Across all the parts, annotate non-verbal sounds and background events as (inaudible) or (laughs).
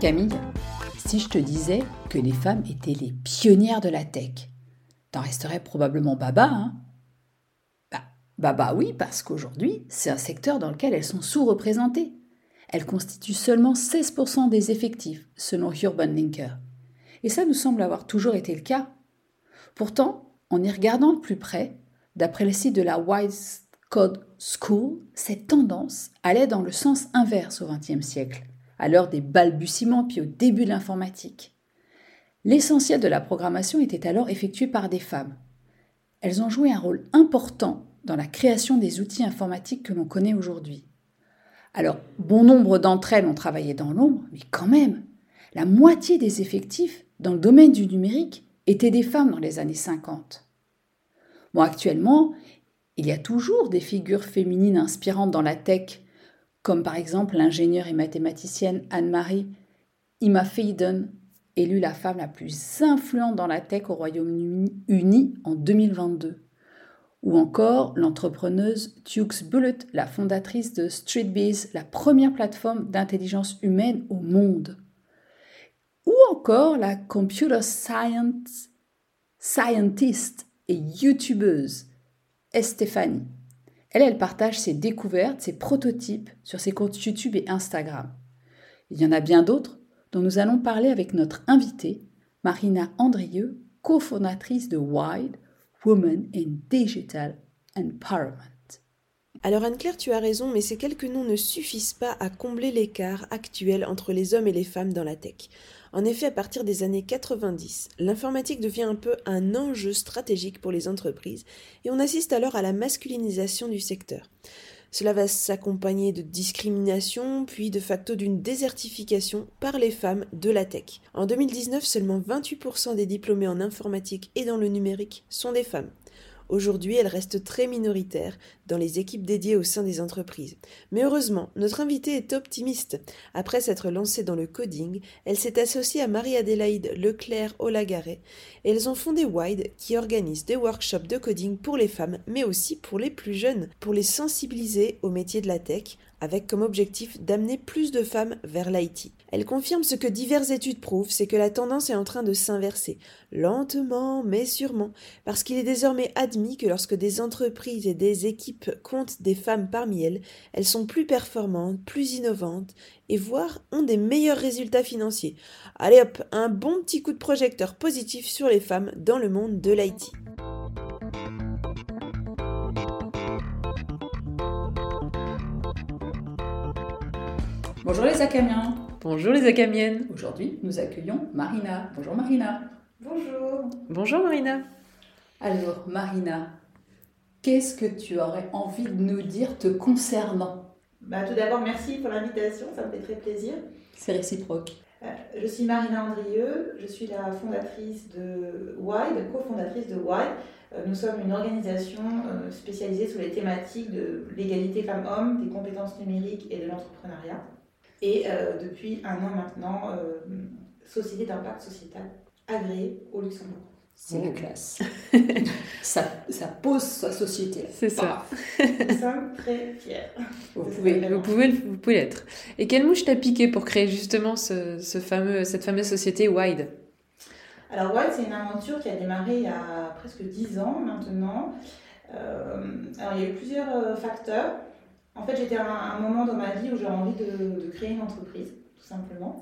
Camille, si je te disais que les femmes étaient les pionnières de la tech, t'en resterais probablement baba, hein? Bah, Baba oui, parce qu'aujourd'hui, c'est un secteur dans lequel elles sont sous-représentées. Elles constituent seulement 16% des effectifs, selon Urban Linker. Et ça nous semble avoir toujours été le cas. Pourtant, en y regardant de plus près, d'après le site de la Wise Code School, cette tendance allait dans le sens inverse au XXe siècle à l'heure des balbutiements puis au début de l'informatique. L'essentiel de la programmation était alors effectué par des femmes. Elles ont joué un rôle important dans la création des outils informatiques que l'on connaît aujourd'hui. Alors, bon nombre d'entre elles ont travaillé dans l'ombre, mais quand même, la moitié des effectifs dans le domaine du numérique étaient des femmes dans les années 50. Bon, actuellement, il y a toujours des figures féminines inspirantes dans la tech, comme par exemple l'ingénieure et mathématicienne Anne-Marie Imafeiden, élue la femme la plus influente dans la tech au Royaume-Uni en 2022. Ou encore l'entrepreneuse Tukes Bullet, la fondatrice de StreetBees, la première plateforme d'intelligence humaine au monde. Ou encore la computer science, scientist et youtubeuse Estefanie. Elle, elle partage ses découvertes, ses prototypes sur ses comptes YouTube et Instagram. Il y en a bien d'autres dont nous allons parler avec notre invitée, Marina Andrieux, cofondatrice de WIDE, Women in Digital Empowerment. Alors Anne-Claire, tu as raison, mais ces quelques noms ne suffisent pas à combler l'écart actuel entre les hommes et les femmes dans la tech. En effet, à partir des années 90, l'informatique devient un peu un enjeu stratégique pour les entreprises et on assiste alors à la masculinisation du secteur. Cela va s'accompagner de discrimination, puis de facto d'une désertification par les femmes de la tech. En 2019, seulement 28% des diplômés en informatique et dans le numérique sont des femmes. Aujourd'hui, elle reste très minoritaire dans les équipes dédiées au sein des entreprises. Mais heureusement, notre invitée est optimiste. Après s'être lancée dans le coding, elle s'est associée à Marie-Adélaïde Leclerc Olagaret et elles ont fondé Wide qui organise des workshops de coding pour les femmes mais aussi pour les plus jeunes, pour les sensibiliser au métier de la tech avec comme objectif d'amener plus de femmes vers l'IT. Elle confirme ce que diverses études prouvent, c'est que la tendance est en train de s'inverser, lentement mais sûrement, parce qu'il est désormais admis que lorsque des entreprises et des équipes comptent des femmes parmi elles, elles sont plus performantes, plus innovantes, et voire ont des meilleurs résultats financiers. Allez hop, un bon petit coup de projecteur positif sur les femmes dans le monde de l'IT. Bonjour les Acamiens. Bonjour les Acamiennes. Aujourd'hui, nous accueillons Marina. Bonjour Marina. Bonjour. Bonjour Marina. Alors Marina, qu'est-ce que tu aurais envie de nous dire te concernant? Bah, Tout d'abord, merci pour l'invitation, ça me fait très plaisir. C'est réciproque. Euh, je suis Marina Andrieux, je suis la fondatrice de WIDE, cofondatrice de WIDE. Euh, nous sommes une organisation euh, spécialisée sur les thématiques de l'égalité femmes-hommes, des compétences numériques et de l'entrepreneuriat. Et euh, depuis un an maintenant, euh, société d'impact sociétal agréée au Luxembourg. C'est la classe. (laughs) ça, ça, pose sa société. C'est ça. Nous sommes très fiers. Vous pouvez, vous pouvez, vous pouvez l'être. Et quelle mouche t'a piqué pour créer justement ce, ce, fameux, cette fameuse société Wide? Alors Wide, c'est une aventure qui a démarré il y a presque 10 ans maintenant. Euh, alors il y a eu plusieurs facteurs. En fait, j'étais à un moment dans ma vie où j'avais envie de, créer une entreprise, tout simplement.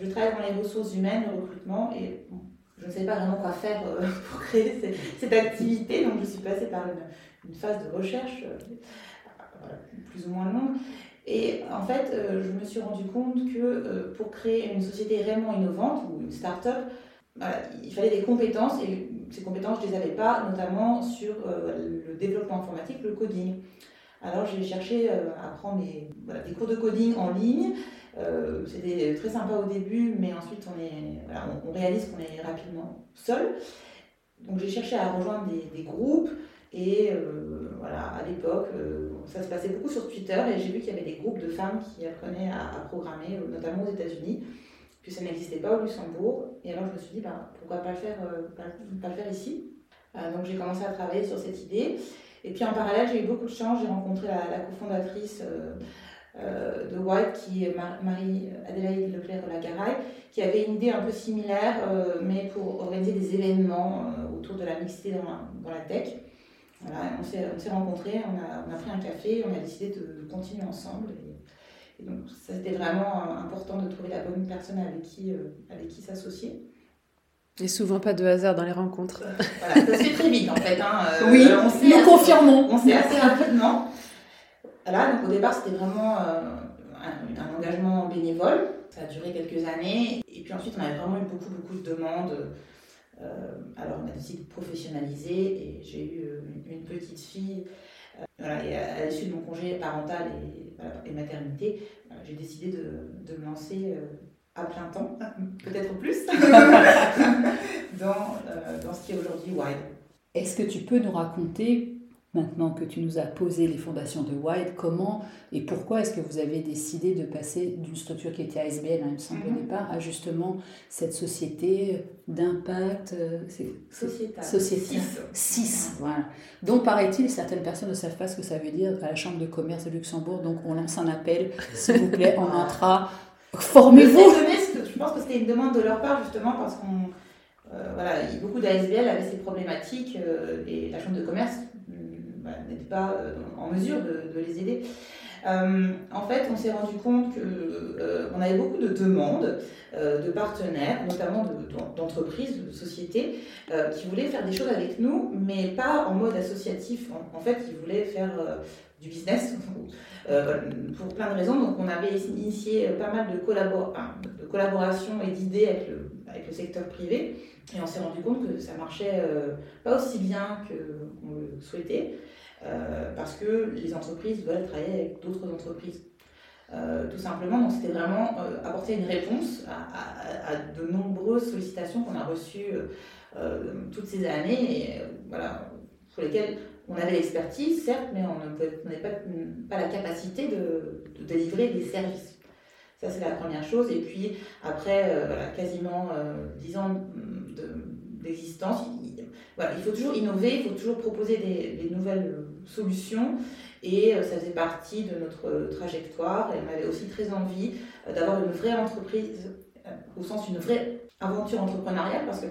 Je travaille dans les ressources humaines, le recrutement, et je ne savais pas vraiment quoi faire euh, (laughs) pour créer cette, activité, donc je suis passée par une, phase de recherche euh, plus ou moins longue. Et en fait, euh, je me suis rendu compte que pour créer une société réellement innovante ou une start-up, voilà, il fallait des compétences, et ces compétences, je ne les avais pas, notamment sur le développement informatique, le coding. Alors j'ai cherché euh, à prendre des, cours de coding en ligne. Euh, C'était très sympa au début, mais ensuite on, réalise qu'on est rapidement seul. Donc j'ai cherché à rejoindre des, groupes. Et euh, voilà, à l'époque, ça se passait beaucoup sur Twitter et j'ai vu qu'il y avait des groupes de femmes qui apprenaient à, programmer, notamment aux États-Unis. que ça n'existait pas au Luxembourg. Et alors je me suis dit, bah, pourquoi pas, pas le faire ici Donc j'ai commencé à travailler sur cette idée. Et puis en parallèle, j'ai eu beaucoup de chance, j'ai rencontré la, cofondatrice euh, de White, qui est Marie-Adélaïde Leclerc-Lagaraille, qui avait une idée un peu similaire, euh, mais pour organiser des événements euh, autour de la mixité dans la, tech. Voilà, on s'est rencontrés, on a, on a, pris un café, on a décidé de continuer ensemble. Et, donc, c'était vraiment important de trouver la bonne personne avec qui, avec qui s'associer. Et souvent pas de hasard dans les rencontres. Voilà, ça se fait très vite en fait. Hein. oui, on nous confirmons. On sait assez rapidement. Voilà, donc au départ, c'était vraiment euh, un, engagement bénévole. Ça a duré quelques années. Et puis ensuite, on avait vraiment eu beaucoup, beaucoup de demandes. Euh, alors, on a décidé de professionnaliser et j'ai eu euh, une, petite fille. voilà, et à, l'issue de mon congé parental et, et maternité, j'ai décidé de, de, me lancer à plein temps, (laughs) peut-être plus, (laughs) dans, dans ce qui est aujourd'hui Wild. Est-ce que tu peux nous raconter Maintenant que tu nous as posé les fondations de Wild, comment et pourquoi est-ce que vous avez décidé de passer d'une structure qui était ASBL, hein, il me semble au mhm. départ, à justement cette société d'impact euh, sociétal. 6. voilà. Donc, paraît-il, certaines personnes ne savent pas ce que ça veut dire à la Chambre de commerce de Luxembourg, donc on lance un appel, s'il vous plaît, en intra. Formez-vous Je pense que c'était une demande de leur part, justement, parce qu'on. Euh, voilà, beaucoup d'ASBL avaient ces problématiques euh, et la Chambre de commerce n'était pas euh, en mesure de, les aider. Euh, en fait, on s'est rendu compte qu'on euh, avait beaucoup de demandes de partenaires, notamment d'entreprises, de, sociétés, qui voulaient faire des choses avec nous, mais pas en mode associatif. En, fait, ils voulaient faire du business (laughs) pour plein de raisons. Donc, on avait initié pas mal de collaborations et d'idées avec le, avec le secteur privé. Et on s'est rendu compte que ça marchait pas aussi bien qu'on le souhaitait. Euh, parce que les entreprises veulent travailler avec d'autres entreprises. Euh, tout simplement, donc c'était vraiment euh, apporter une réponse à, de nombreuses sollicitations qu'on a reçues toutes ces années, voilà, pour lesquelles on avait l'expertise, certes, mais on n'avait pas, la capacité de, de, délivrer des services. Ça, c'est la première chose. Et puis, après quasiment dix ans d'existence, il faut toujours innover, il faut toujours proposer des, nouvelles euh, solutions. Et euh, ça faisait partie de notre euh, trajectoire. Et on avait aussi très envie d'avoir une vraie entreprise, au sens une vraie aventure entrepreneuriale, parce que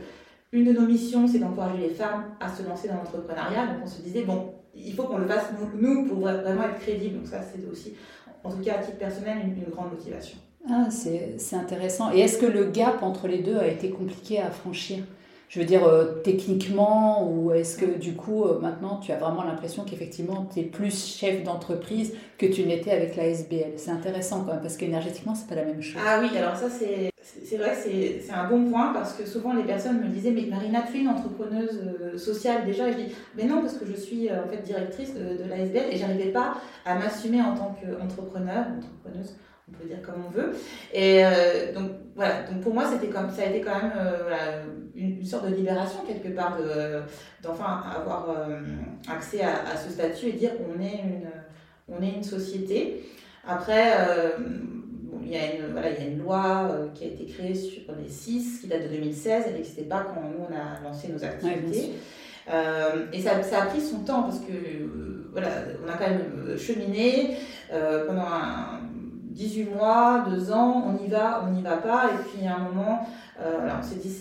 une de nos missions, c'est d'encourager les femmes à se lancer dans l'entrepreneuriat. Donc on se disait, bon, il faut qu'on le fasse nous, pour vraiment être crédible. Donc ça, c'est aussi, en tout cas à titre personnel, une, une grande motivation. Ah, c'est intéressant. Et est-ce que le gap entre les deux a été compliqué à franchir? Je veux dire, euh, techniquement, ou est-ce que du coup, euh, maintenant, tu as vraiment l'impression qu'effectivement, tu es plus chef d'entreprise que tu n'étais avec la SBL C'est intéressant quand même, parce qu'énergétiquement, c'est pas la même chose. Ah oui, alors ça, c'est, c'est vrai c'est, un bon point, parce que souvent, les personnes me disaient, mais Marina, tu es une entrepreneuse euh, sociale déjà je dis, mais non, parce que je suis en fait directrice de, de la SBL et j'arrivais pas à m'assumer en tant qu'entrepreneur, entrepreneuse on peut dire comme on veut. Et euh, donc voilà, donc pour moi c'était comme ça a été quand même euh, une, sorte de libération quelque part de d'enfin avoir euh, accès à, ce statut et dire qu'on est une on est une société. Après il y, a une, voilà, il y a une loi qui a été créée sur les six, qui date de 2016, elle n'existait pas quand nous on a lancé nos activités. et ça, ça, a pris son temps parce que voilà, on a quand même cheminé pendant un, 18 mois, 2 ans, on y va, on n'y va pas. Et puis à un moment, euh, on s'est dit,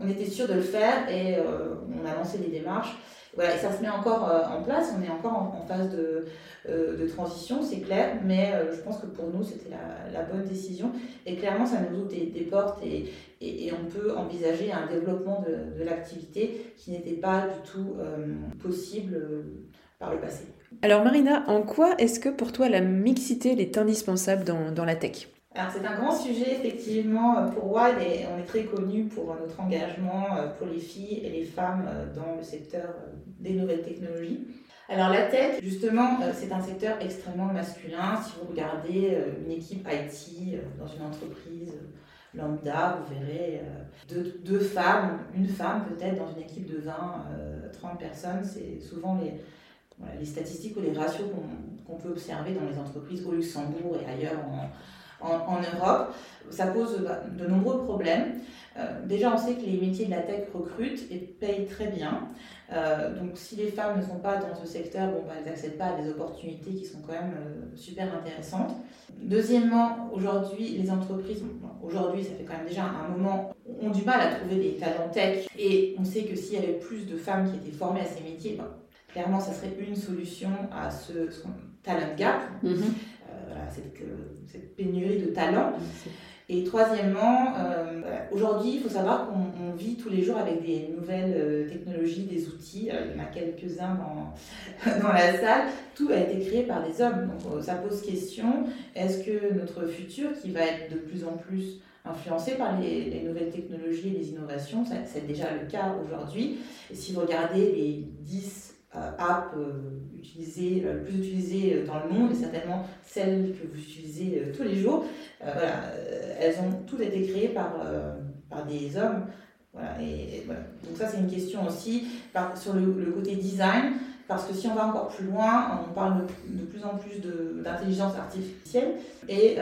on était sûr de le faire et euh, on a lancé les démarches. Voilà, et ça se met encore euh, en place, on est encore en, phase de, transition, c'est clair, mais je pense que pour nous, c'était la, bonne décision. Et clairement, ça nous ouvre des, portes et, on peut envisager un développement de, de l'activité qui n'était pas du tout possible par le passé. Alors Marina, en quoi est-ce que pour toi la mixité est indispensable dans, dans la tech? Alors c'est un grand sujet effectivement pour WAD et on est très connu pour notre engagement euh, pour les filles et les femmes euh, dans le secteur euh, des nouvelles technologies. Alors la tech, justement, c'est un secteur extrêmement masculin. Si vous regardez une équipe IT dans une entreprise lambda, vous verrez deux, deux femmes, une femme peut-être dans une équipe de 20, 30 personnes. C'est souvent les, les statistiques ou les ratios qu'on peut observer dans les entreprises au Luxembourg et ailleurs en, Europe. Ça pose bah, de nombreux problèmes. déjà, on sait que les métiers de la tech recrutent et payent très bien. donc, si les femmes ne sont pas dans ce secteur, bah, elles n'accèdent pas à des opportunités qui sont quand même super intéressantes. Deuxièmement, aujourd'hui, les entreprises, aujourd'hui, ça fait quand même déjà un moment, ont du mal à trouver des talents tech. Et on sait que s'il y avait plus de femmes qui étaient formées à ces métiers, ben, clairement, ça serait une solution à ce, talent gap, mhm. euh, cette, cette, pénurie de talents. Et troisièmement, euh, aujourd'hui, il faut savoir qu'on vit tous les jours avec des nouvelles euh, technologies, des outils. il y en a quelques-uns dans, (laughs) dans la salle. Tout a été créé par des hommes. Donc ça pose question, est-ce que notre futur, qui va être de plus en plus influencé par les, les nouvelles technologies et les innovations, c'est déjà le cas aujourd'hui. Si vous regardez les 10 euh, app euh, utilisée, le plus utilisée euh, dans le monde, et certainement celles que vous utilisez tous les jours, voilà, elles ont toutes été créées par, par des hommes. Voilà, et, voilà. Donc ça, c'est une question aussi sur le, côté design, parce que si on va encore plus loin, on parle de, de plus en plus d'intelligence artificielle, et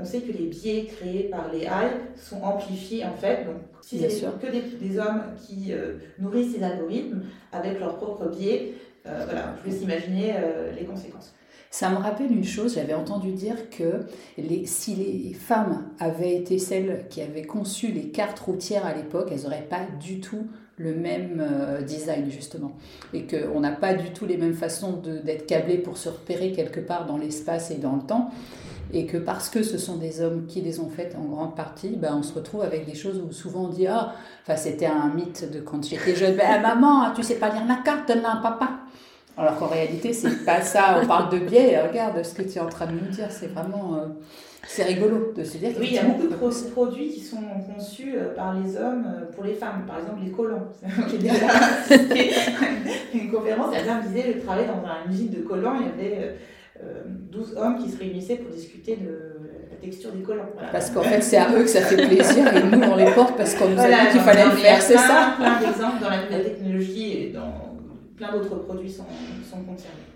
on sait que les biais créés par les AI sont amplifiés en fait. Donc si c'est que des, des, hommes qui nourrissent ces algorithmes, avec leurs propres biais. Euh, voilà, je laisse imaginer euh, les conséquences. Ça me rappelle une chose, j'avais entendu dire que les, si les femmes avaient été celles qui avaient conçu les cartes routières à l'époque, elles n'auraient pas du tout le même euh, design justement. Et qu'on n'a pas du tout les mêmes façons d'être câblés pour se repérer quelque part dans l'espace et dans le temps et que parce que ce sont des hommes qui les ont faites en grande partie, ben, on se retrouve avec des choses où souvent on dit ah, enfin c'était un mythe de quand j'étais jeune, ben, maman, tu sais pas lire la carte, donne-la un papa. Alors qu'en réalité, c'est pas ça, on parle de biais, regarde ce que tu es en train de nous dire, c'est vraiment. Euh, c'est rigolo de se dire Oui, il y a beaucoup de produits qui sont conçus euh, par les hommes euh, pour les femmes. Par exemple, les collants. (laughs) (laughs) une conférence, la dame disait Je travaillais dans une usine de collants, il y avait 12 hommes qui se réunissaient pour discuter de la texture des collants. Parce qu'en fait, c'est à eux que ça fait plaisir et nous, on les porte parce qu'on nous a dit qu'il fallait le faire, c'est ça plein d'exemples dans la, technologie et dans plein d'autres produits sont, sont concernés.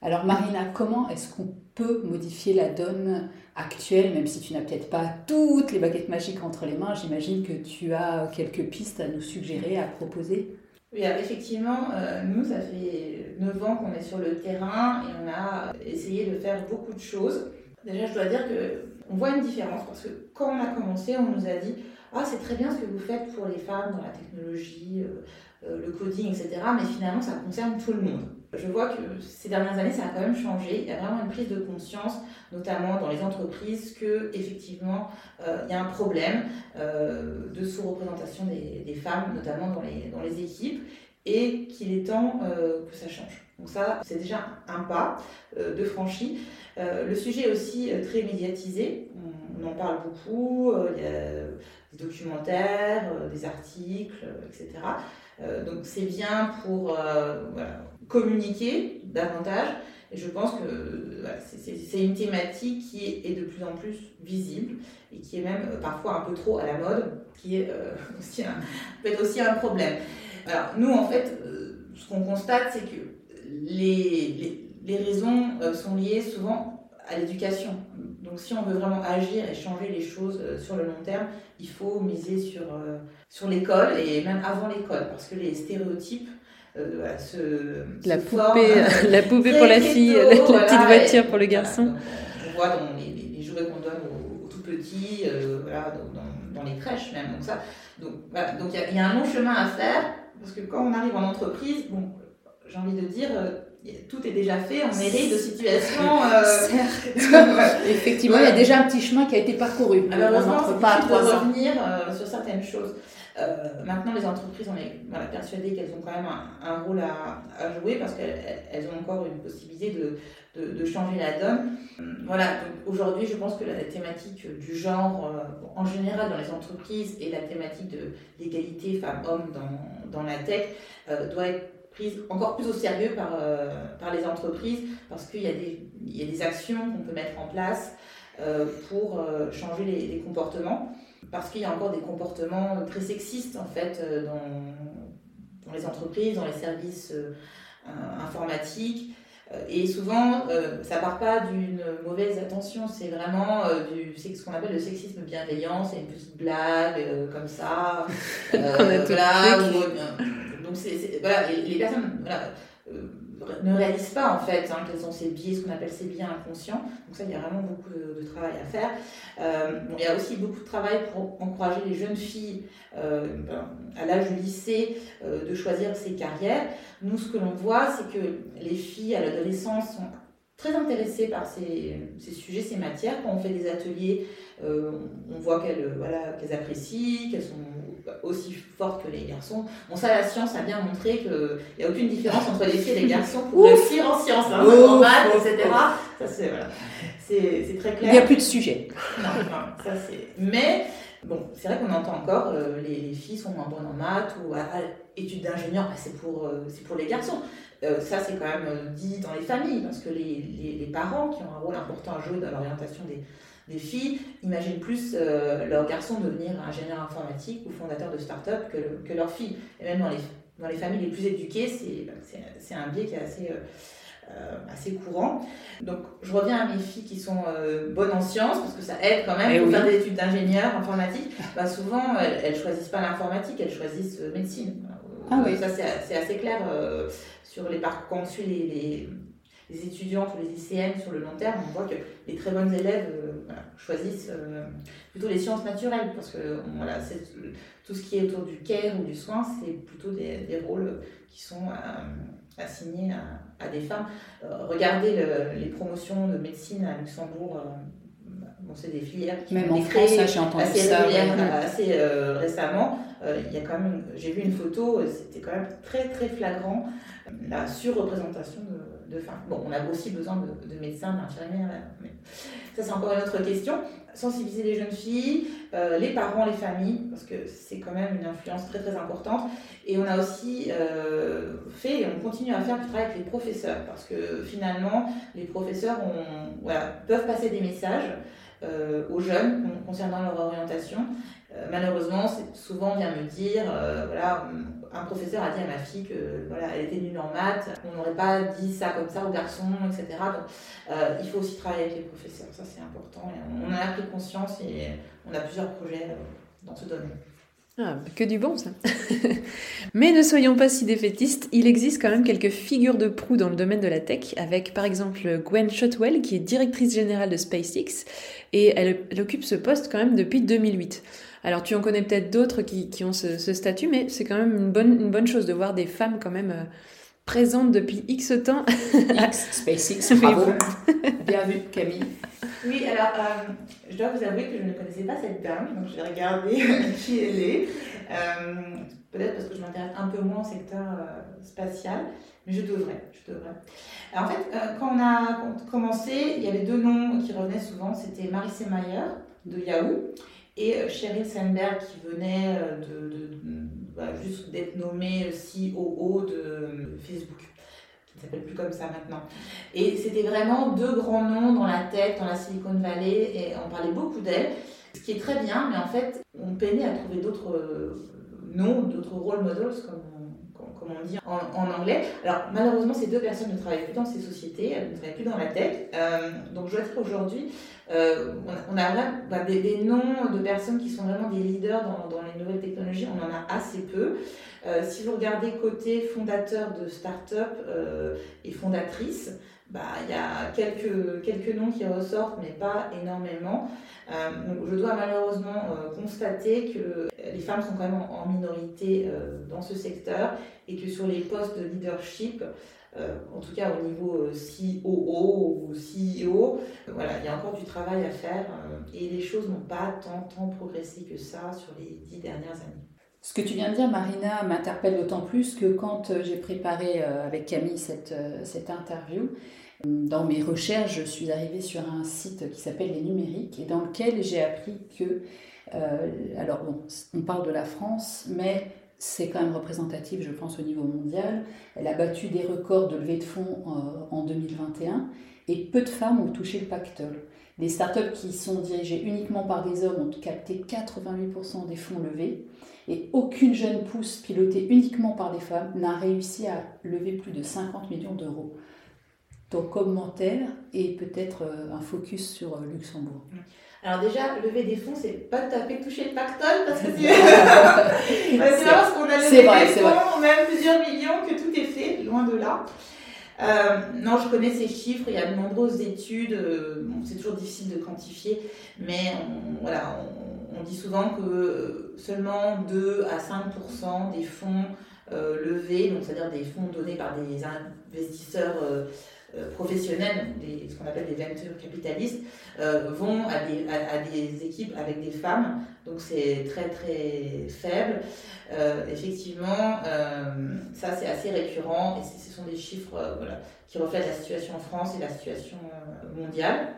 Alors Marina, comment est-ce qu'on peut modifier la donne actuelle, même si tu n'as peut-être pas toutes les baguettes magiques entre les mains, j'imagine que tu as quelques pistes à nous suggérer, à proposer oui, effectivement, euh, nous, ça fait 9 ans qu'on est sur le terrain et on a essayé de faire beaucoup de choses. Déjà, je dois dire qu'on voit une différence parce que quand on a commencé, on nous a dit Ah, c'est très bien ce que vous faites pour les femmes dans la technologie, euh, euh, le coding, etc. Mais finalement, ça concerne tout le monde je vois que ces dernières années, ça a quand même changé. Il y a vraiment une prise de conscience, notamment dans les entreprises, que effectivement, euh, il y a un problème euh, de sous-représentation des, femmes, notamment dans les, dans les équipes, et qu'il est temps euh, que ça change. Donc ça, c'est déjà un pas de franchi. le sujet est aussi très médiatisé. On, en parle beaucoup. il y a des documentaires, des articles, etc. donc c'est bien pour communiquer davantage. Et je pense que c'est une thématique qui est, de plus en plus visible et qui est même euh, parfois un peu trop à la mode, qui est euh, (laughs) aussi un, peut être aussi un problème. Alors nous, en fait, euh, ce qu'on constate, c'est que les, les, les raisons sont liées souvent à l'éducation. Donc si on veut vraiment agir et changer les choses sur le long terme, il faut miser sur, sur l'école et même avant l'école, parce que les stéréotypes euh, la, poupée, la poupée pour la fille, la, petite voiture pour le garçon. on voit dans les, jouets qu'on donne aux, tout petits, euh, voilà, dans, dans, les crèches même. Donc ça, donc voilà, donc il y, a un long chemin à faire parce que quand on arrive en entreprise, bon, j'ai envie de dire. Euh, tout est déjà fait, on hérite de situations. (laughs) (laughs) Effectivement, il y a déjà un petit chemin qui a été parcouru. Malheureusement, on pas à revenir sur certaines choses. Euh, maintenant, les entreprises, on est voilà, persuadé qu'elles ont quand même un, rôle à, jouer parce qu'elles ont encore une possibilité de, de, changer la donne. Voilà, aujourd'hui, je pense que la thématique du genre, euh, en général dans les entreprises, et la thématique de l'égalité femmes-hommes dans, dans la tech euh, doit être prise encore plus au sérieux par, par les entreprises parce qu'il y, a des, y a des actions qu'on peut mettre en place pour changer les comportements parce qu'il y a encore des comportements très sexistes en fait euh, dans, dans les entreprises, dans les services euh, informatiques. Et souvent, ça part pas d'une mauvaise attention, c'est vraiment du, ce qu'on appelle le sexisme bienveillant, c'est une petite blague comme ça. (laughs) voilà, donc c'est, voilà, les, personnes, voilà, ne réalisent pas en fait hein, quels sont ces biais, ce qu'on appelle ces biais inconscients. Donc ça, il y a vraiment beaucoup de, travail à faire. Euh, il y a aussi beaucoup de travail pour encourager les jeunes filles euh, à l'âge du lycée euh, de choisir ses carrières. Nous, ce que l'on voit, c'est que les filles à l'adolescence sont très intéressées par ces, sujets, ces matières. Quand on fait des ateliers, on voit qu'elles voilà, apprécient, qu'elles sont aussi forte que les garçons. Bon, ça, la science a bien montré qu'il n'y a aucune différence entre les filles et les garçons pour réussir en sciences, hein, en maths, etc. Ça, c'est voilà. très clair. Il n'y a plus de sujet. Non, ça, c'est. Mais, bon, c'est vrai qu'on entend encore euh, les, filles sont moins bonnes en maths ou à, études d'ingénieur, bah, c'est pour, euh, pour les garçons. Euh, ça, c'est quand même dit dans les familles, parce que les, les, les, parents qui ont un rôle important à jouer dans l'orientation des, des filles imaginent plus euh, leur garçon devenir ingénieur informatique ou fondateur de start-up que, que leur fille. Et même dans les, dans les familles les plus éduquées, c'est un biais qui est assez, euh, euh, assez courant. Donc je reviens à mes filles qui sont bonnes en sciences, parce que ça aide quand même eh pour faire des études d'ingénieur informatique. Bah, souvent, elles ne choisissent pas l'informatique, elles choisissent médecine. Ah, oui. Ça, c'est assez clair sur les parcours. Quand on suit les, les les étudiantes ou les lycéennes sur le long terme, on voit que les très bonnes élèves euh, choisissent euh, plutôt les sciences naturelles, parce que voilà, tout ce qui est autour du care ou du soin, c'est plutôt des, des, rôles qui sont euh, assignés à, à, des femmes. regardez les promotions de médecine à Luxembourg. Bon, c'est des filières qui Même en France, j'ai entendu assez, ça, assez récemment. il y a quand même, j'ai vu une photo, c'était quand même très très flagrant la surreprésentation de, Bon, on a aussi besoin de, de médecins, d'infirmières, mais ça c'est encore une autre question. Sensibiliser les jeunes filles, euh, les parents, les familles, parce que c'est quand même une influence très très importante. Et on a aussi euh, fait, et on continue à faire du travail avec les professeurs, parce que finalement, les professeurs peuvent passer des messages euh, aux jeunes concernant leur orientation. malheureusement, souvent on vient me dire, voilà, un professeur a dit à ma fille que voilà, elle était nulle en maths, on n'aurait pas dit ça comme ça aux garçons, etc. Euh, il faut aussi travailler avec les professeurs, ça c'est important. on, en a pris conscience et on a plusieurs projets euh, dans ce domaine. Ah, que du bon ça. (laughs) Mais ne soyons pas si défaitistes, il existe quand même quelques figures de proue dans le domaine de la tech, avec par exemple Gwen Shotwell, qui est directrice générale de SpaceX, et elle, elle occupe ce poste quand même depuis 2008. Alors tu en connais peut-être d'autres qui, qui, ont ce, statut, mais c'est quand même une bonne, une bonne chose de voir des femmes quand même euh, présentes depuis X temps. (laughs) X, SpaceX, bravo. Bien vu Camille. Oui, alors euh, je dois vous avouer que je ne connaissais pas cette dame, donc je vais regarder (laughs) qui elle est. Euh, peut-être parce que je m'intéresse un peu moins au secteur spatial, mais je devrais, je devrais. Alors, en fait, quand on a commencé, il y avait deux noms qui revenaient souvent, c'était Marissa Mayer de Yahoo et euh, Sheryl Sandberg qui venait euh, de, bah, juste d'être nommée COO de Facebook qui ne s'appelle plus comme ça maintenant. Et c'était vraiment deux grands noms dans la tech, dans la Silicon Valley, et on parlait beaucoup d'elles, ce qui est très bien, mais en fait, on peinait à trouver d'autres euh, noms, d'autres role models, comme on dit en, anglais. Alors malheureusement, ces deux personnes ne travaillent plus dans ces sociétés, elles ne travaillent plus dans la tech. Euh, donc je dois dire qu'aujourd'hui, euh, on, a vraiment bah, des, noms de personnes qui sont vraiment des leaders dans, les nouvelles technologies, on en a assez peu. Euh, si vous regardez côté fondateur de start-up et fondatrice, bah, il y a quelques, quelques noms qui ressortent, mais pas énormément. Je dois malheureusement constater que les femmes sont quand même en, minorité dans ce secteur et que sur les postes de leadership, en tout cas au niveau COO ou CEO, voilà, il y a encore du travail à faire et les choses n'ont pas tant, tant progressé que ça sur les dix dernières années. Ce que tu viens de dire, Marina, m'interpelle d'autant plus que quand euh, j'ai préparé euh, avec Camille cette, euh, cette interview, dans mes recherches, je suis arrivée sur un site qui s'appelle Les Numériques et dans lequel j'ai appris que, alors bon, on parle de la France, mais c'est quand même représentatif, je pense, au niveau mondial. Elle a battu des records de levée de fonds en 2021 et peu de femmes ont touché le pactole. Les startups qui sont dirigées uniquement par des hommes ont capté 88% des fonds levés et aucune jeune pousse pilotée uniquement par des femmes n'a réussi à lever plus de 50 millions d'euros. ton commentaire et peut-être un focus sur Luxembourg. Alors déjà, lever des fonds, c'est pas taper toucher le pactole parce que (laughs) c'est (laughs) parce qu'on a levé des fonds, même plusieurs millions, que tout est fait, loin de là. Euh, non, je connais ces chiffres, il y a de nombreuses études, euh, c'est toujours difficile de quantifier, mais on, voilà, on, dit souvent que seulement 2 à 5% des fonds euh, levés, donc c'est-à-dire des fonds donnés par des investisseurs euh, professionnels, des, ce qu'on appelle des venture capitalistes, euh, vont à des, à, des, équipes avec des femmes. Donc c'est très très faible. Euh, effectivement, ça c'est assez récurrent et ce sont des chiffres voilà, qui reflètent la situation en France et la situation mondiale.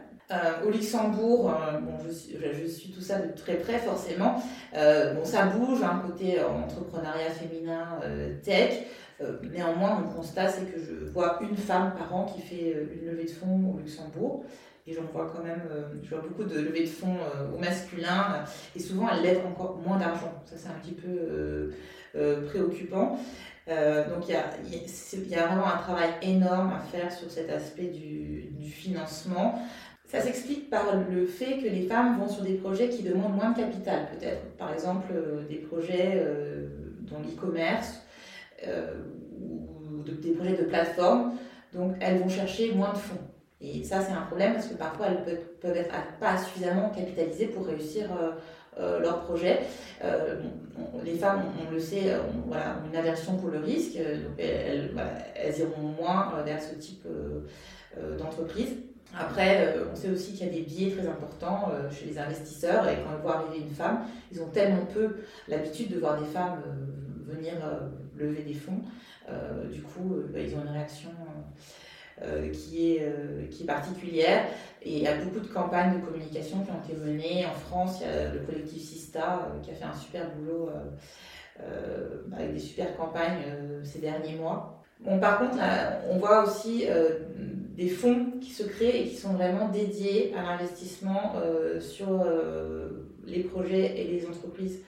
au Luxembourg, bon, je, je, suis tout ça de très près forcément. bon, ça bouge, un côté entrepreneuriat féminin, tech. Euh, néanmoins, mon constat, c'est que je vois une femme par an qui fait euh, une levée de fonds au Luxembourg. Et j'en vois quand même, euh, je vois beaucoup de levées de fonds au masculin. Et souvent, elles lèvent encore moins d'argent. Ça, c'est un petit peu préoccupant. donc il y, a, y, a, vraiment un travail énorme à faire sur cet aspect du, du financement. Ça s'explique par le fait que les femmes vont sur des projets qui demandent moins de capital, peut-être. Par exemple, des projets dans l'e-commerce euh, ou des projets de plateforme. Donc, elles vont chercher moins de fonds. Et ça, c'est un problème parce que parfois, elles peuvent, être pas suffisamment capitalisées pour réussir euh, euh, leur projet. les femmes, on, le sait, ont, voilà, une aversion pour le risque, donc elles, elles iront moins vers ce type d'entreprise. Après, on sait aussi qu'il y a des biais très importants chez les investisseurs et quand ils voient arriver une femme, ils ont tellement peu l'habitude de voir des femmes venir lever des fonds. Euh, du coup, euh, bah, ils ont une réaction euh, qui, est, qui est particulière. Et il y a beaucoup de campagnes de communication qui ont été menées. En France, il y a le collectif Sista qui a fait un super boulot avec des super campagnes ces derniers mois. Bon, par contre, on voit aussi des fonds qui se créent et qui sont vraiment dédiés à l'investissement sur les projets et les entreprises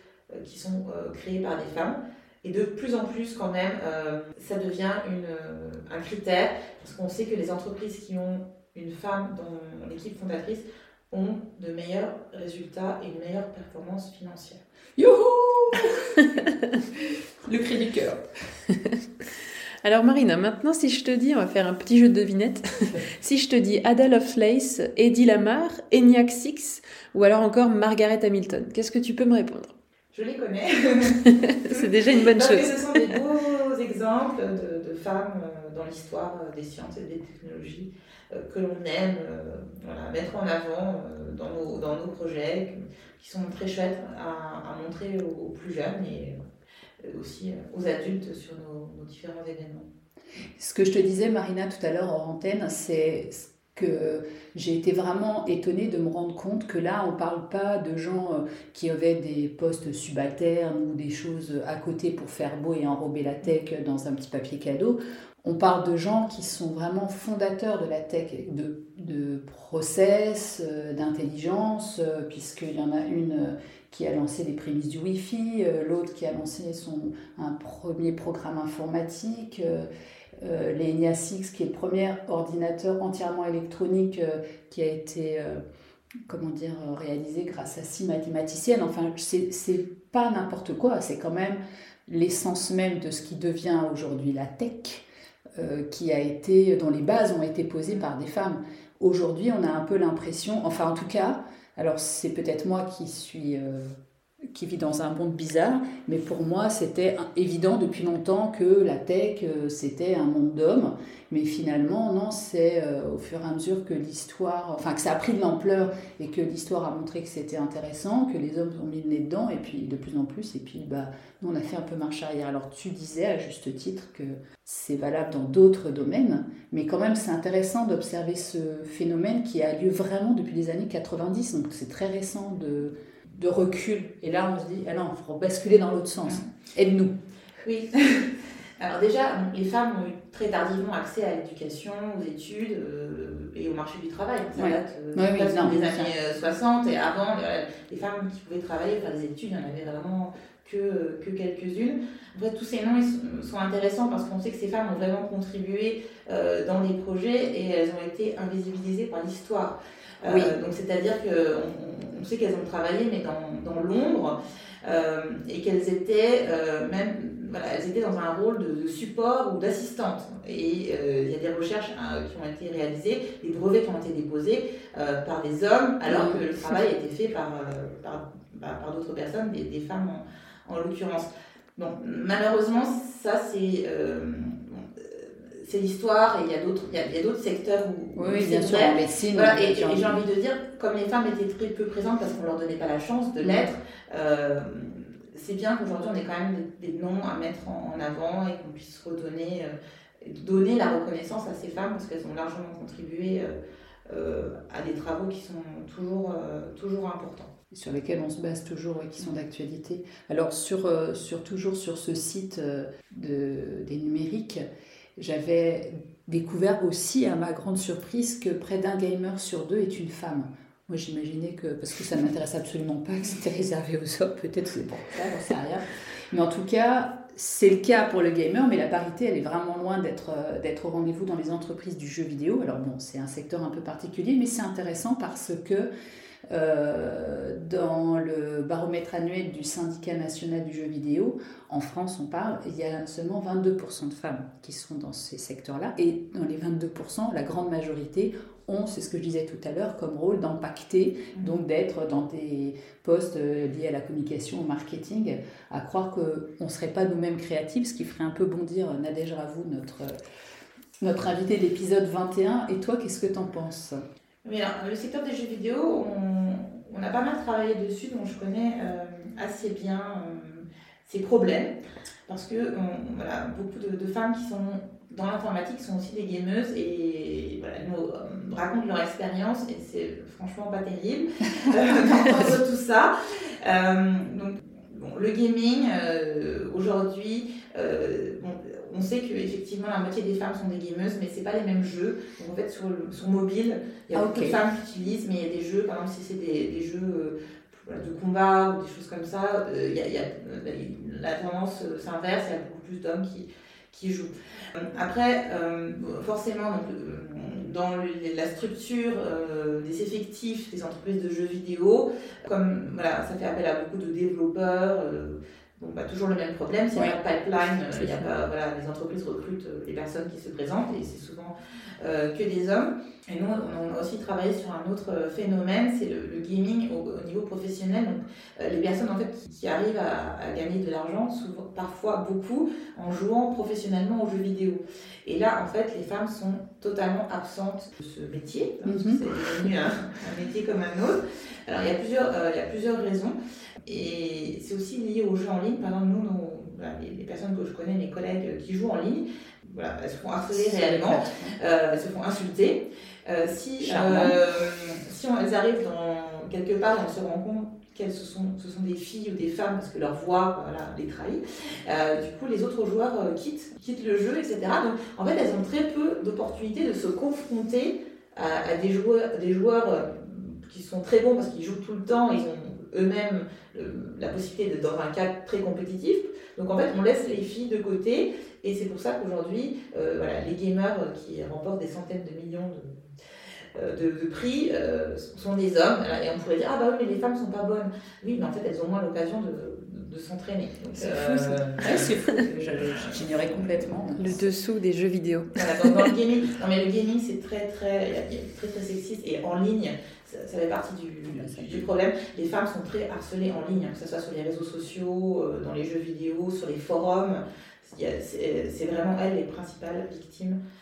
qui sont créées par des femmes. Et de plus en plus, quand même, euh, ça devient une, euh, un critère, parce qu'on sait que les entreprises qui ont une femme dans l'équipe fondatrice ont de meilleurs résultats et une meilleure performance financière. Youhou (laughs) Le cri du cœur. (laughs) Alors Marina, maintenant si je te dis, on va faire un petit jeu de devinette, (laughs) si je te dis Ada Lovelace, Eddie Lamar, ENIAC Six ou alors encore Margaret Hamilton, qu'est-ce que tu peux me répondre? Je les connais. (laughs) c'est déjà une bonne Parce chose. Que ce sont des beaux exemples de, femmes euh, dans l'histoire euh, des sciences et des technologies euh, que l'on aime mettre en avant dans nos, dans nos projets, qui sont très chouettes à, montrer aux, plus jeunes et aussi aux adultes sur nos, nos différents événements. Ce que je te disais, Marina, tout à l'heure en antenne, c'est que j'ai été vraiment étonnée de me rendre compte que là, on ne parle pas de gens euh, qui avaient des postes subalternes ou des choses à côté pour faire beau et enrober la tech dans un petit papier cadeau. On parle de gens qui sont vraiment fondateurs de la tech, de, de process, euh, d'intelligence, euh, puisqu'il y en a une qui a lancé les prémices du Wi-Fi, l'autre qui a lancé son, un premier programme informatique euh, les qui est le premier ordinateur entièrement électronique euh, qui a été euh, comment dire, réalisé grâce à six mathématiciennes. Enfin, c'est pas n'importe quoi, c'est quand même l'essence même de ce qui devient aujourd'hui la tech, qui a été, dont les bases ont été posées par des femmes. Aujourd'hui, on a un peu l'impression, enfin en tout cas, alors c'est peut-être moi qui suis qui vit dans un monde bizarre, mais pour moi c'était évident depuis longtemps que la tech euh, c'était un monde d'hommes, mais finalement non, c'est euh, au fur et à mesure que l'histoire, enfin que ça a pris de l'ampleur et que l'histoire a montré que c'était intéressant, que les hommes ont mis le nez dedans et puis de plus en plus, et puis bah nous on a fait un peu marche arrière. Alors tu disais à juste titre que c'est valable dans d'autres domaines, mais quand même c'est intéressant d'observer ce phénomène qui a lieu vraiment depuis les années 90, donc c'est très récent de de recul. Et là, on se dit, ah non, il faut basculer dans l'autre sens. Aide-nous. Oui. (laughs) Alors déjà, les femmes ont eu très tardivement accès à l'éducation, aux études euh, et au marché du travail. Ça Ouais. date euh, Ouais, oui, presque non, des années euh, 60 et avant, euh, les femmes qui pouvaient travailler, faire des études, il y en avait vraiment que, que quelques-unes. En fait, tous ces noms ils sont, sont intéressants parce qu'on sait que ces femmes ont vraiment contribué euh, dans les projets et elles ont été invisibilisées par l'histoire. Euh, Oui. Donc c'est-à-dire qu'on on sait qu'elles ont travaillé mais dans, dans l'ombre euh, et qu'elles étaient euh, même voilà, elles étaient dans un rôle de, support ou d'assistante. Et euh, il y a des recherches hein, qui ont été réalisées, des brevets qui ont été déposés par des hommes, alors que le travail a été fait par, bah, par d'autres personnes, des, femmes en, en l'occurrence. Donc malheureusement, ça c'est c'est l'histoire et il y a d'autres il y a- a d'autres secteurs où, Oui, bien sûr, en médecine. Voilà, et, j'ai et envie- j'ai envie de dire, comme les femmes étaient très peu présentes parce qu'on leur donnait pas la chance de l'être, euh, c'est bien qu'aujourd'hui on ait quand même des, des noms à mettre en, en avant et qu'on puisse redonner, euh, donner la reconnaissance à ces femmes parce qu'elles ont largement contribué euh, à des travaux qui sont toujours, toujours importants. sur lesquels on se base toujours et qui sont d'actualité. Alors sur, sur toujours sur ce site de, des numériques, j'avais découvert aussi à ma grande surprise que près d'un gamer sur deux est une femme. Moi j'imaginais que, parce que ça ne m'intéresse absolument pas, que c'était réservé aux hommes, peut-être c'est pour ça, j'en sais rien. Mais en tout cas, c'est le cas pour le gamer, mais la parité, elle est vraiment loin d'être euh, au rendez-vous dans les entreprises du jeu vidéo. Alors bon, c'est un secteur un peu particulier, mais c'est intéressant parce que euh, dans le baromètre annuel du syndicat national du jeu vidéo, en France, on parle, il y a seulement 22% de femmes qui sont dans ces secteurs-là. Et dans les 22%, la grande majorité ont, c'est ce que je disais tout à l'heure, comme rôle d'impacter, donc d'être dans des postes euh, liés à la communication, au marketing, à croire qu'on ne serait pas nous-mêmes créatifs, ce qui ferait un peu bondir Nadège Ravou, notre, notre invité d'épisode 21. Et toi, qu'est-ce que tu en penses? Mais le secteur des jeux vidéo, on, a pas mal travaillé dessus, donc je connais euh, assez bien euh, ces problèmes. Parce que voilà, beaucoup de, femmes qui sont dans l'informatique sont aussi des gameuses et voilà, nous euh, racontent leur expérience et c'est franchement pas terrible (laughs) euh, d'entendre tout ça. Euh, donc, bon, le gaming, euh, aujourd'hui, euh, on sait qu'effectivement la moitié des femmes sont des gameuses, mais c'est pas les mêmes jeux. Donc en fait, sur, le, sur mobile, il y a Ah, beaucoup de femmes qui utilisent, mais il y a des jeux, par exemple, si c'est des, des jeux euh, de combat ou des choses comme ça, euh, il y a, il y a- la tendance euh, s'inverse, il y a beaucoup plus d'hommes qui, qui jouent. Euh, Après, euh, forcément, donc, euh, dans le- la structure euh, des effectifs des entreprises de jeux vidéo, comme voilà, ça fait appel à beaucoup de développeurs, euh, donc bah, toujours le même problème, s'il n'y a Ouais. pas de pipeline, euh, C'est il y a pas, voilà, les entreprises recrutent euh, les personnes qui se présentent et c'est souvent euh, que des hommes. Et nous, on a aussi travaillé sur un autre euh, phénomène, c'est le, le gaming au, au niveau professionnel. Donc, euh, les personnes en fait, qui, qui arrivent à, à gagner de l'argent, parfois beaucoup, en jouant professionnellement aux jeux vidéo. Et là, en fait, les femmes sont totalement absentes de ce métier, parce que Mhm. c'est devenu un, un métier comme un autre. Alors, il y a plusieurs, euh, il y a plusieurs raisons. Et c'est aussi lié aux jeux en ligne. Par exemple, nous, nos- voilà, les, les personnes que je connais, mes collègues qui jouent en ligne, voilà, elles se font harceler réellement, euh, elles se font insulter. Euh, si euh, si on, elles arrivent dans quelque part et on se rend compte qu'elles ce sont, ce sont des filles ou des femmes parce que leur voix voilà, les trahit, euh, du coup les autres joueurs euh, quittent, quittent le jeu, etc. Donc en fait elles ont très peu d'opportunités de se confronter à, à des joueurs, des joueurs euh, qui sont très bons parce qu'ils jouent tout le temps, ils ont eux-mêmes euh, la possibilité d'être dans un cadre très compétitif. Donc en fait, on laisse les filles de côté et c'est pour ça qu'aujourd'hui, euh, voilà, les gamers qui remportent des centaines de millions de, euh, de, prix sont des hommes. Et on pourrait dire, ah bah oui, mais les femmes sont pas bonnes. Oui, mais en fait, elles ont moins l'occasion de, de, s'entraîner. C'est euh, fou, ça. Ouais, c'est fou, (laughs) je- j'ignorais complètement. Le dessous des jeux vidéo. Voilà, dans, dans le gaming, non mais le gaming c'est très très, très très sexiste et en ligne, ça, ça fait partie du, du, problème. Les femmes sont très harcelées en ligne, que ce soit sur les réseaux sociaux, euh, dans les jeux vidéo, sur les forums. C'est c'est vraiment elles les principales victimes euh,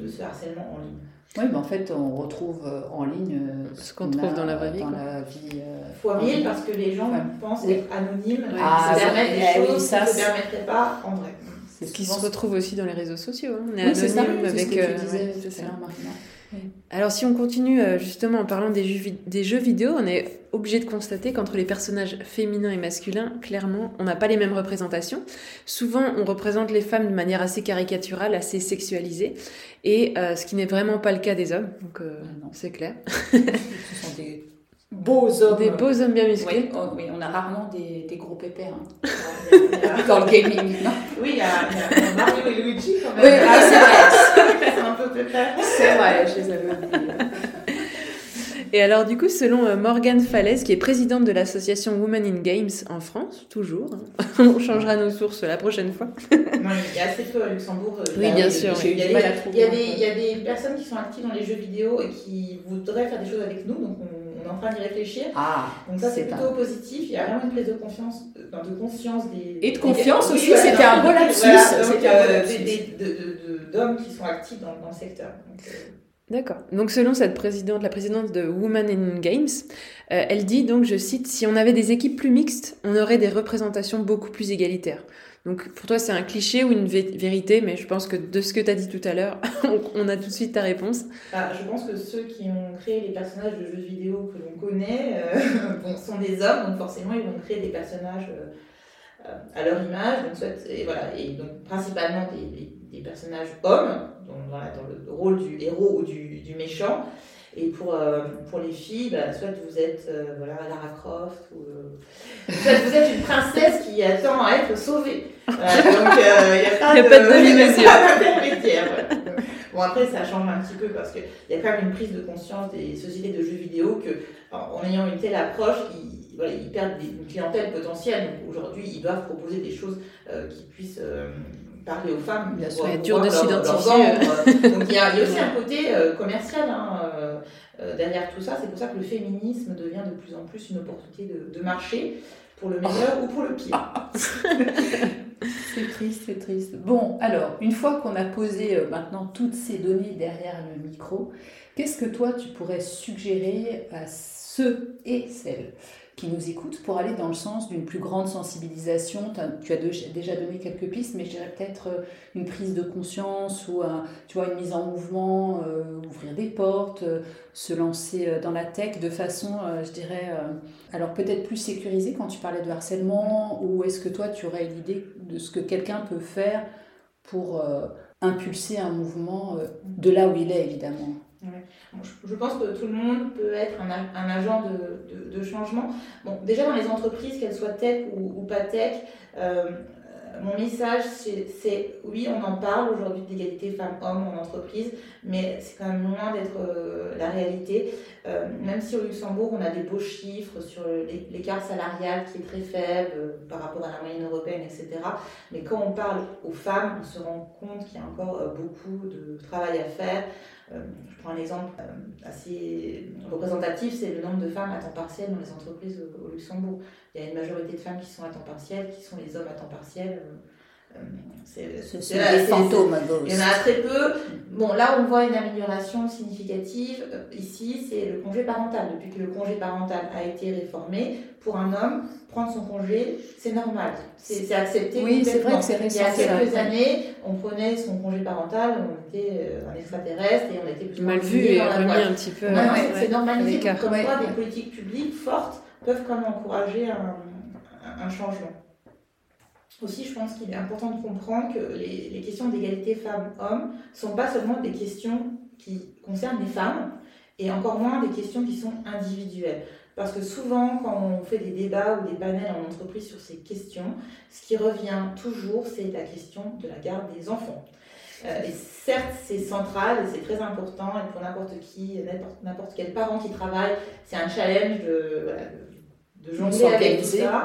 de ce harcèlement en ligne. Oui, mais en fait, on retrouve euh, en ligne euh, Ce qu'on trouve a dans la vraie vie, Dans la vie euh, Fois mille ligne. parce que les gens Ouais. pensent Oui. être anonymes, Ouais. Ah, se permettre oui, des eh oui, choses ça, qu'ils ne se permettraient pas en vrai. C'est Ce qui se retrouve aussi dans les réseaux sociaux. hein. On est Oui, c'est ça, anonyme c'est ce avec. que euh, tu disais ouais, Alors si on continue euh, justement en parlant des jeux, des jeux vidéo, on est obligé de constater qu'entre les personnages féminins et masculins, clairement, on n'a pas les mêmes représentations. Souvent, on représente les femmes de manière assez caricaturale, assez sexualisée, et euh, ce qui n'est vraiment pas le cas des hommes. Donc euh, ah c'est clair. Ce sont des beaux hommes. Des beaux hommes bien musclés. Oui, oh, on a rarement des, des gros pépères hein. (laughs) dans le gaming. Non oui, il y, a, Mario et Luigi quand même. Oui, ah, c'est vrai. c'est un peu pépère. C'est vrai, je les avais oubliés. Et alors, du coup, selon euh, Morgane Falaise, qui est présidente de l'association Women in Games en France, toujours, hein, (laughs) on changera nos sources la prochaine fois. non, il y a assez peu à Luxembourg. Euh, oui, bien sûr. Il y, a des, il y a des personnes qui sont actives dans les jeux vidéo et qui voudraient faire des choses avec nous, donc on, est en train d'y réfléchir. Ah, donc ça, c'est plutôt positif. Il y a vraiment une prise de confiance, euh, de conscience des... Et de confiance aussi, c'était un beau lapsus. Voilà, d'hommes qui sont actifs dans, dans le secteur. Donc, D'accord. Donc selon cette présidente, la présidente de Women in Games, euh, elle dit donc, je cite, si on avait des équipes plus mixtes, on aurait des représentations beaucoup plus égalitaires. Donc pour toi c'est un cliché ou une vérité, mais je pense que de ce que tu as dit tout à l'heure, (laughs) on, a tout de suite ta réponse. Ah, je pense que ceux qui ont créé les personnages de jeux vidéo que l'on connaît euh, (laughs) sont des hommes, donc forcément ils vont créer des personnages euh, à leur image, donc, et, voilà, et donc principalement des personnages hommes, dans, le rôle du héros ou du méchant. Et pour, euh, pour les filles, bah, soit vous êtes euh, voilà, Lara Croft, ou euh, soit vous êtes une princesse qui attend à être sauvée. (laughs) donc il n'y a pas, y a de, pas de (laughs) Bon, après, ça change un petit peu parce qu'il y a quand même une prise de conscience des sociétés de jeux vidéo que, en ayant une telle approche, ils, voilà, ils perdent une clientèle potentielle. Aujourd'hui, ils doivent proposer des choses qui puissent parler aux femmes. Bien sûr, c'est dur de s'identifier. (laughs) Donc il y, a, aussi un côté euh, commercial hein, euh, euh, derrière tout ça. C'est pour ça que le féminisme devient de plus en plus une opportunité de, marché pour le meilleur ou pour le pire. (laughs) c'est triste, c'est triste. Bon, alors, une fois qu'on a posé maintenant toutes ces données derrière le micro, qu'est-ce que toi tu pourrais suggérer à ceux et celles qui nous écoutent pour aller dans le sens d'une plus grande sensibilisation. Tu as déjà donné quelques pistes, mais je peut-être euh, une prise de conscience ou tu vois, une mise en mouvement, euh, ouvrir des portes, euh, se lancer dans la tech de façon, je dirais, alors peut-être plus sécurisée quand tu parlais de harcèlement, ou est-ce que toi tu aurais l'idée de ce que quelqu'un peut faire pour impulser un mouvement de là où il est, évidemment? Je pense que tout le monde peut être un, agent de, changement. Bon, déjà dans les entreprises, qu'elles soient tech ou, ou pas tech, euh, mon message, c'est oui, on en parle aujourd'hui d'égalité femmes-hommes en entreprise, mais c'est quand même loin d'être euh, la réalité. Euh, même si au Luxembourg, on a des beaux chiffres sur l'écart salarial qui est très faible par rapport à la moyenne européenne, etc. Mais quand on parle aux femmes, on se rend compte qu'il y a encore beaucoup de travail à faire. Euh, je prends un exemple euh, assez représentatif, c'est le nombre de femmes à temps partiel dans les entreprises au, Luxembourg. Il y a une majorité de femmes qui sont à temps partiel, qui sont les hommes à temps partiel. Euh, c'est des fantômes à gauche. Il y en a très peu. Bon, là, on voit une amélioration significative. Ici, c'est le congé parental. Depuis que le congé parental a été réformé, pour un homme, prendre son congé, c'est normal. C'est accepté. Oui, c'est vrai que c'est récent. Il y a quelques années, on prenait son congé parental, on était euh, un extraterrestre et on était plus mal vu et remis un petit peu. c'est normalisé. Comme quoi, des politiques publiques fortes peuvent quand même encourager un, un changement. Aussi, je pense qu'il est important de comprendre que les, les questions d'égalité femmes-hommes ne sont pas seulement des questions qui concernent les femmes, et encore moins des questions qui sont individuelles. Parce que souvent, quand on fait des débats ou des panels en entreprise sur ces questions, ce qui revient toujours, c'est la question de la garde des enfants. Euh, et certes, c'est central et c'est très important, et pour n'importe qui, n'importe quel parent qui travaille, c'est un challenge de, voilà, de, jongler avec tout ça.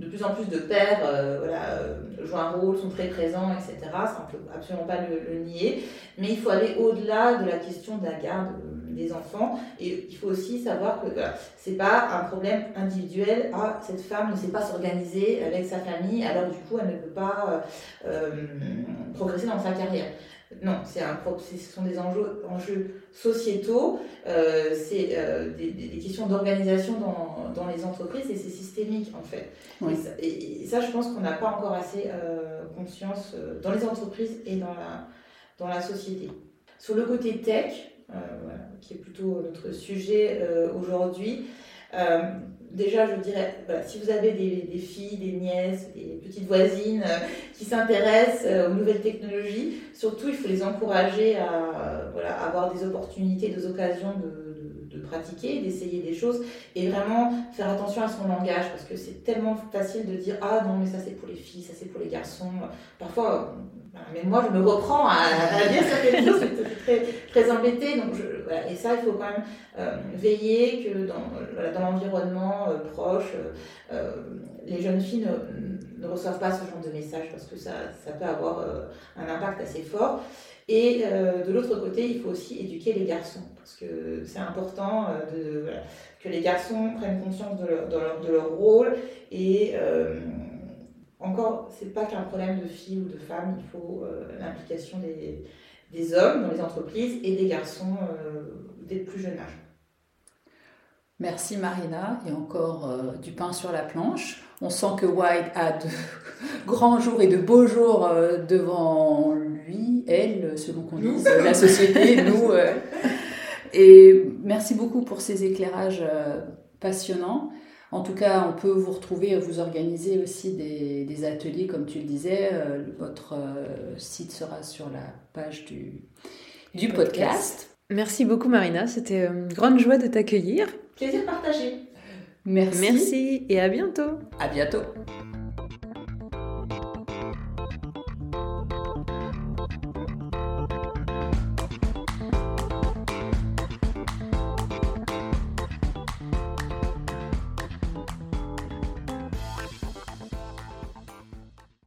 De plus en plus de pères euh, voilà, euh, jouent un rôle, sont très présents, etc. Ça, on ne peut absolument pas le, nier. Mais il faut aller au-delà de la question de la garde des enfants. Et il faut aussi savoir que c'est pas un problème individuel. Ah, cette femme ne sait pas s'organiser avec sa famille, alors du coup, elle ne peut pas euh, progresser dans sa carrière. Non, c'est un, ce sont des enjeux, enjeux sociétaux, euh, c'est euh, des, des, questions d'organisation dans, dans, les entreprises et c'est systémique en fait. Et, ça, je pense qu'on n'a pas encore assez euh, conscience dans les entreprises et dans la, dans la société. Sur le côté tech, qui est plutôt notre sujet aujourd'hui. Déjà, je dirais, si vous avez des, filles, des nièces, des petites voisines qui s'intéressent aux nouvelles technologies, surtout il faut les encourager à avoir des opportunités, des occasions de de pratiquer, d'essayer des choses et vraiment faire attention à son langage parce que c'est tellement facile de dire ah non mais ça c'est pour les filles, ça c'est pour les garçons. Parfois, euh, mais moi je me reprends à, dire certaines choses, très, très embêté. Donc Et ça, il faut quand même euh, veiller que dans, l'environnement euh, proche, les jeunes filles ne, ne, reçoivent pas ce genre de message parce que ça, ça peut avoir un impact assez fort. Et euh, de l'autre côté, il faut aussi éduquer les garçons, parce que c'est important euh, de, que les garçons prennent conscience de leur, de leur, rôle. Et euh, encore, c'est pas qu'un problème de filles ou de femmes, il faut l'implication des, des, hommes dans les entreprises et des garçons dès le plus jeune âge. Merci Marina, et encore du pain sur la planche. On sent que White a de (laughs) grands jours et de beaux jours devant lui, elle, selon qu'on dise, la société, (laughs) nous. Euh. Et merci beaucoup pour ces éclairages euh, passionnants. En tout cas, on peut vous retrouver, vous organiser aussi des, ateliers, comme tu le disais. Euh, votre site sera sur la page du, du podcast. Merci beaucoup, Marina. C'était une grande joie de t'accueillir. Plaisir partagé. Merci. Merci et à bientôt. À bientôt.